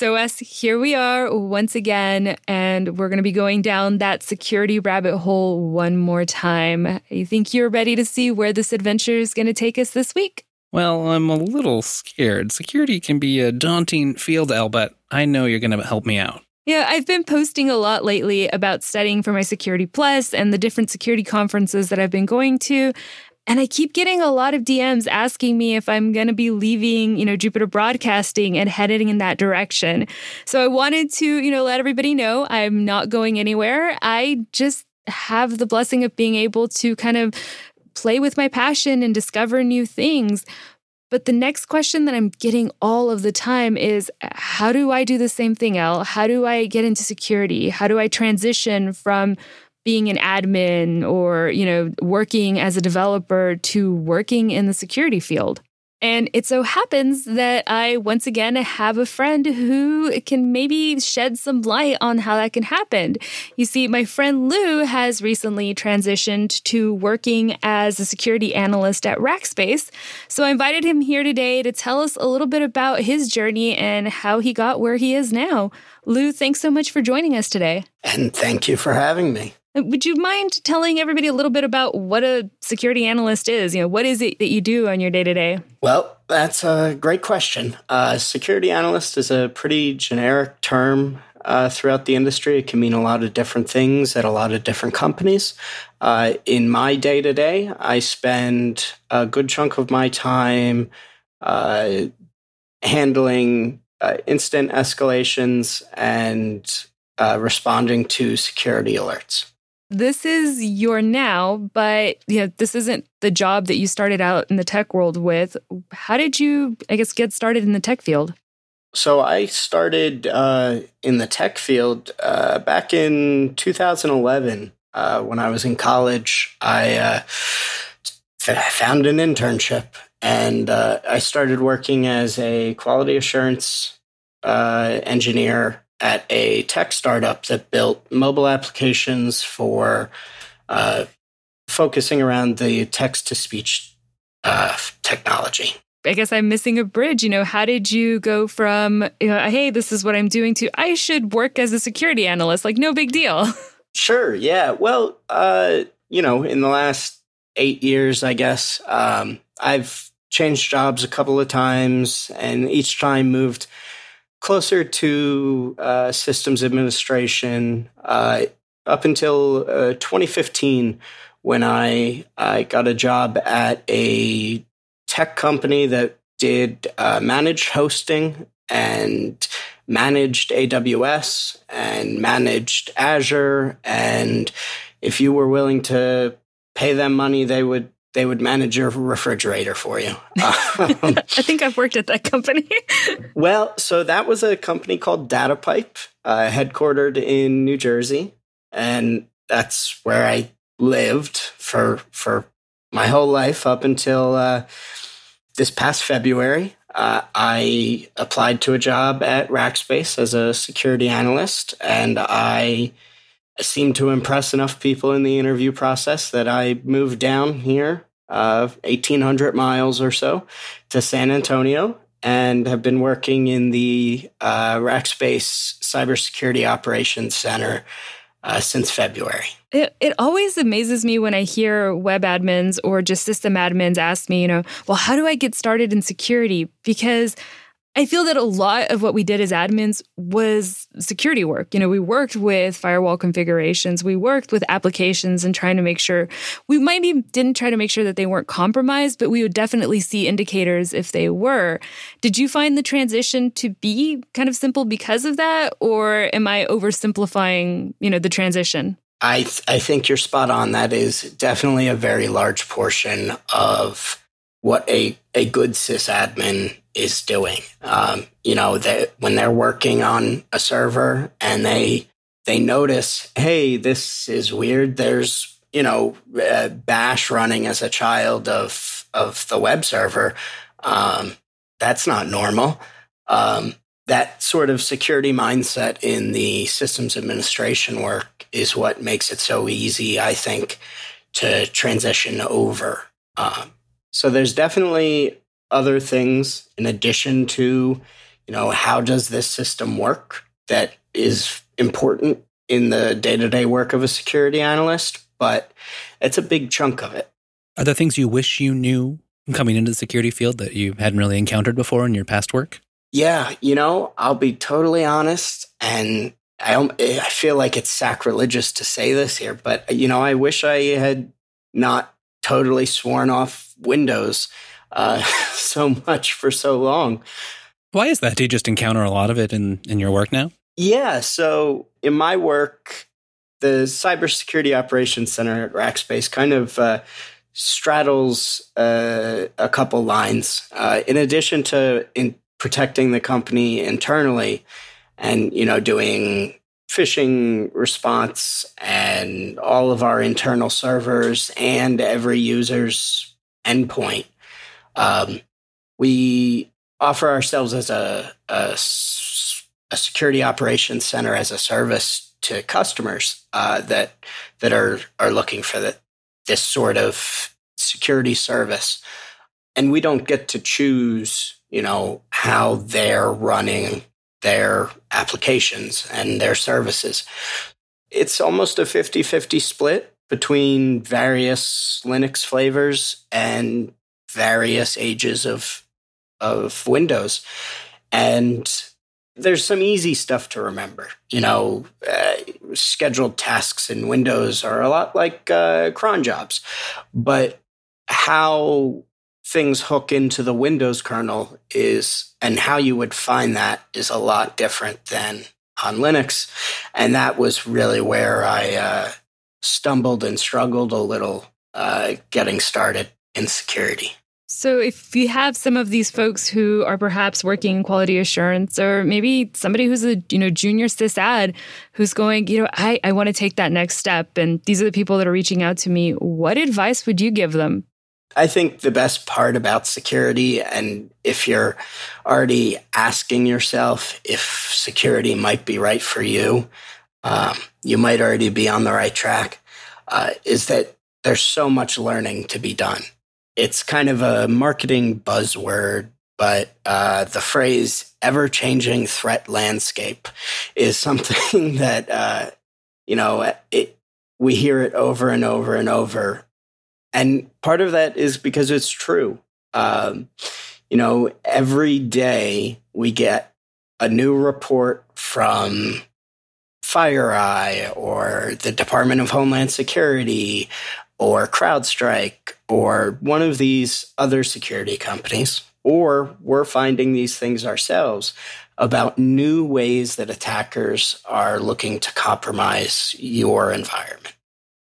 So, Wes, here we are once again, and we're going to be going down that security rabbit hole one more time. You think you're ready to see where this adventure is going to take us this week? Well, I'm a little scared. Security can be a daunting field, Al, but I know you're going to help me out. Yeah, I've been posting a lot lately about studying for my Security Plus and the different security conferences that I've been going to. And I keep getting a lot of DMs asking me if I'm going to be leaving, you know, Jupiter Broadcasting and heading in that direction. So I wanted to, you know, let everybody know I'm not going anywhere. I just have the blessing of being able to kind of play with my passion and discover new things. But the next question that I'm getting all of the time is how do I do the same thing, Al? How do I get into security? How do I transition from being an admin or, you know, working as a developer to working in the security field. And it so happens that I once again have a friend who can maybe shed some light on how that can happen. You see, my friend Lou has recently transitioned to working as a security analyst at Rackspace. So I invited him here today to tell us a little bit about his journey and how he got where he is now. Lou, thanks so much for joining us today. And thank you for having me. Uh, would you mind telling everybody a little bit about what a security analyst is? You know, what is it that you do on your day to day? Well, that's a great question. Uh, security analyst is a pretty generic term uh, throughout the industry. It can mean a lot of different things at a lot of different companies. Uh, in my day to day, I spend a good chunk of my time uh, handling uh, incident escalations and responding to security alerts this is your now, but you know, this isn't the job that you started out in the tech world with. How did you, I guess, get started in the tech field? So I started uh, in the tech field uh, back in 2011 uh, when I was in college. I uh, found an internship and uh, I started working as a quality assurance uh, engineer at a tech startup that built mobile applications for uh, focusing around the text to speech uh, technology. I guess I'm missing a bridge. You know, how did you go from, you know, hey, this is what I'm doing to I should work as a security analyst? Like, no big deal. Sure. Yeah. Well, uh, you know, in the last eight years, I guess, um, I've changed jobs a couple of times and each time moved closer to uh, systems administration uh, up until uh, 2015 when I, I got a job at a tech company that did uh, managed hosting and managed AWS and managed Azure. And if you were willing to pay them money, they would they would manage your refrigerator for you. Um, I think I've worked at that company. well, so that was a company called DataPipe, uh, headquartered in New Jersey, and that's where I lived for for my whole life up until uh, this past February. Uh, I applied to a job at Rackspace as a security analyst, and I seemed to impress enough people in the interview process that I moved down here, uh, 1,800 miles or so, to San Antonio and have been working in the uh, Rackspace Cybersecurity Operations Center uh, since February. It, it always amazes me when I hear web admins or just system admins ask me, you know, well, how do I get started in security? Because I feel that a lot of what we did as admins was security work. You know, we worked with firewall configurations, we worked with applications and trying to make sure we maybe didn't try to make sure that they weren't compromised, but we would definitely see indicators if they were. Did you find the transition to be kind of simple because of that? Or am I oversimplifying, you know, the transition? I, th- I think you're spot on. That is definitely a very large portion of what a, a good sysadmin is doing. Um, you know, that when they're working on a server and they they notice, hey, this is weird. There's you know uh, Bash running as a child of of the web server. Um, that's not normal. Um, that sort of security mindset in the systems administration work is what makes it so easy, I think, to transition over. Um, so there's definitely other things in addition to you know, how does this system work that is important in the day to day work of a security analyst, but it's a big chunk of it. Are there things you wish you knew coming into the security field that you hadn't really encountered before in your past work? Yeah, you know, I'll be totally honest, and I I feel like it's sacrilegious to say this here, but you know, I wish I had not totally sworn off Windows uh, so much for so long. Why is that? Do you just encounter a lot of it in in your work now? Yeah, so in my work, the Cybersecurity Operations Center at Rackspace kind of uh, straddles uh, a couple lines. Uh, in addition to in protecting the company internally, and you know doing phishing response and all of our internal servers and every user's endpoint. Um, we offer ourselves as a, a, a, security operations center as a service to customers uh, that that are are looking for the, this sort of security service, and we don't get to choose, you know, how they're running their applications and their services. It's almost a 50 50 split between various Linux flavors and various ages of, of Windows. And there's some easy stuff to remember. You know, uh, scheduled tasks in Windows are a lot like uh, cron jobs, but how things hook into the Windows kernel is, and how you would find that is a lot different than on Linux. And that was really where I uh, stumbled and struggled a little uh, getting started in security. So, if you have some of these folks who are perhaps working in quality assurance, or maybe somebody who's a you know junior sysad who's going, you know, I, I want to take that next step, and these are the people that are reaching out to me. What advice would you give them? I think the best part about security, and if you're already asking yourself if security might be right for you, um, you might already be on the right track, uh, is that there's so much learning to be done. It's kind of a marketing buzzword, but uh, the phrase ever changing threat landscape is something that, uh, you know, it, we hear it over and over and over and part of that is because it's true. Um, you know, every day we get a new report from FireEye or the Department of Homeland Security or CrowdStrike or one of these other security companies, or we're finding these things ourselves about new ways that attackers are looking to compromise your environment.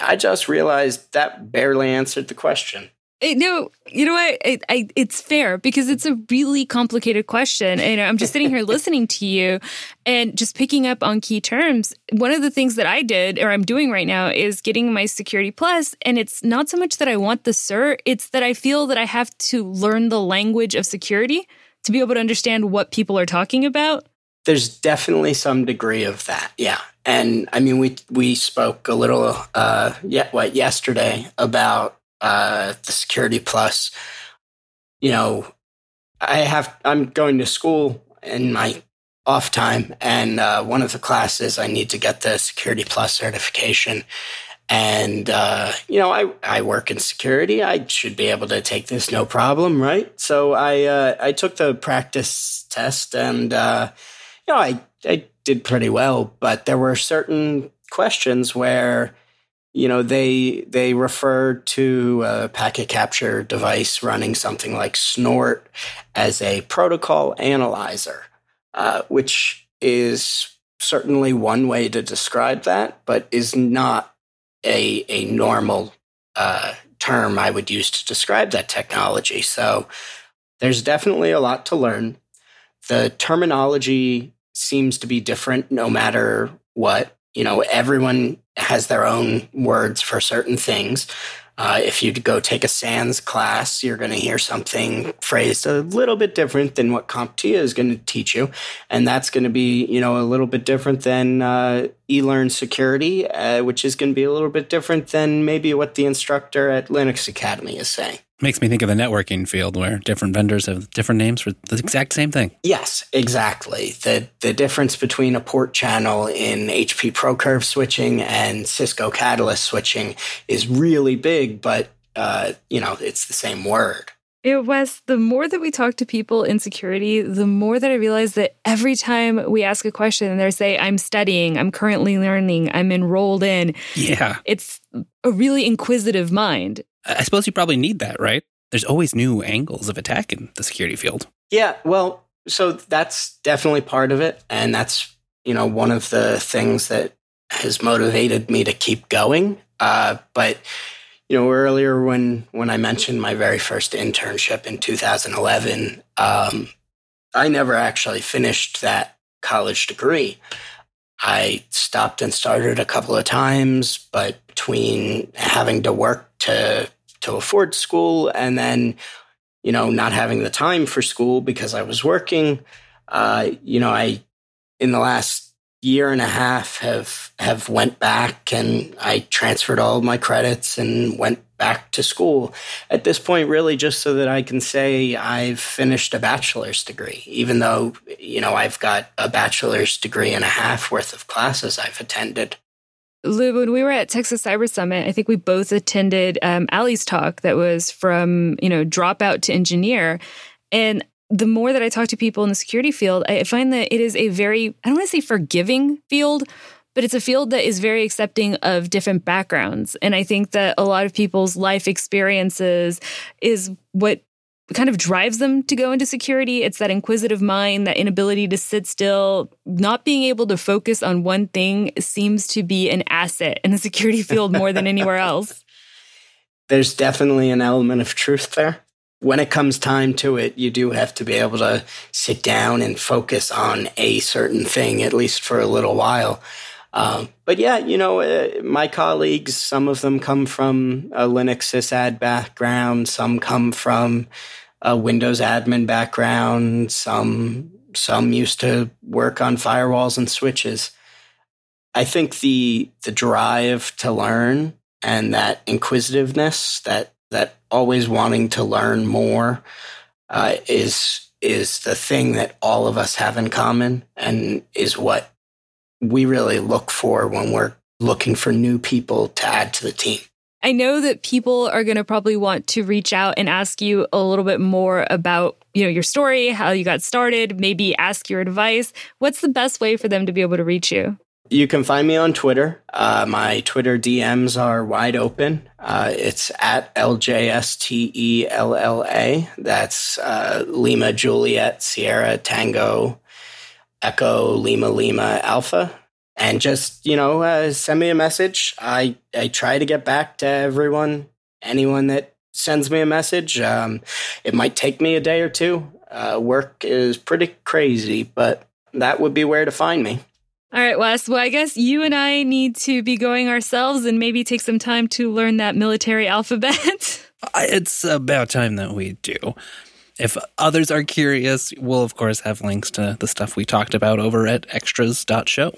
I just realized that barely answered the question. It, no, you know what? I, I, it's fair because it's a really complicated question. And I'm just sitting here listening to you and just picking up on key terms. One of the things that I did or I'm doing right now is getting my Security Plus, And it's not so much that I want the cert, it's that I feel that I have to learn the language of security to be able to understand what people are talking about. There's definitely some degree of that. Yeah. And I mean, we we spoke a little uh, yet what yesterday about uh, the Security Plus. You know, I have I'm going to school in my off time, and uh, one of the classes I need to get the Security Plus certification. And uh, you know, I I work in security. I should be able to take this no problem, right? So I uh, I took the practice test, and uh, you know, I I did pretty well, but there were certain questions where you know they they referred to a packet capture device running something like snort as a protocol analyzer uh, which is certainly one way to describe that but is not a a normal uh, term i would use to describe that technology. So there's definitely a lot to learn. The terminology seems to be different no matter what. You know, everyone has their own words for certain things. Uh, if you go take a SANS class, you're going to hear something phrased a little bit different than what CompTIA is going to teach you, and that's going to be you know a little bit different than uh, eLearn Security, uh, which is going to be a little bit different than maybe what the instructor at Linux Academy is saying. Makes me think of the networking field where different vendors have different names for the exact same thing. Yes, exactly. The the difference between a port channel in HP ProCurve switching and Cisco Catalyst switching is really big, but uh, you know, it's the same word. It was the more that we talk to people in security, the more that I realize that every time we ask a question and they say, I'm studying, I'm currently learning, I'm enrolled in. Yeah. It's a really inquisitive mind. I suppose you probably need that, right? There's always new angles of attack in the security field. Yeah, well, so that's definitely part of it. And that's, you know, one of the things that has motivated me to keep going. Uh, but, you know, earlier when, when I mentioned my very first internship in 2011, um, I never actually finished that college degree. I stopped and started a couple of times, but between having to work to to afford school and then you know not having the time for school because I was working, uh, you know, I in the last year and a half have have went back and I transferred all my credits and went back to school. At this point really just so that I can say I've finished a bachelor's degree even though you know I've got a bachelor's degree and a half worth of classes I've attended Lou, when we were at Texas Cyber Summit, I think we both attended um, Ali's talk that was from, you know, dropout to engineer. And the more that I talk to people in the security field, I find that it is a very, I don't want to say forgiving field, but it's a field that is very accepting of different backgrounds. And I think that a lot of people's life experiences is what kind of drives them to go into security. It's that inquisitive mind, that inability to sit still, not being able to focus on one thing seems to be an asset in the security field more than anywhere else. There's definitely an element of truth there when it comes time to it, you do have to be able to sit down and focus on a certain thing, at least for a little while. Um, but yeah, you know, uh, my colleagues, some of them come from a Linux sysad background, some come from a Windows admin background, some some used to work on firewalls and switches. I think the the drive to learn and that inquisitiveness, that that always wanting to learn more uh, is is the thing that all of us have in common and is what we really look for when we're looking for new people to add to the team. I know that people are going to probably want to reach out and ask you a little bit more about, you know, your story, how you got started, maybe ask your advice. What's the best way for them to be able to reach you? You can find me on Twitter. Uh, my Twitter DMs are wide open. Uh, it's at LJSTELLA. That's uh, Lima Juliet Sierra Tango Echo Lima Lima Alpha. And just, you know, uh, send me a message. I, I try to get back to everyone, anyone that sends me a message. Um, it might take me a day or two. Uh, work is pretty crazy, but that would be where to find me. All right, Wes. Well, I guess you and I need to be going ourselves and maybe take some time to learn that military alphabet. it's about time that we do. If others are curious, we'll of course have links to the stuff we talked about over at extras.show.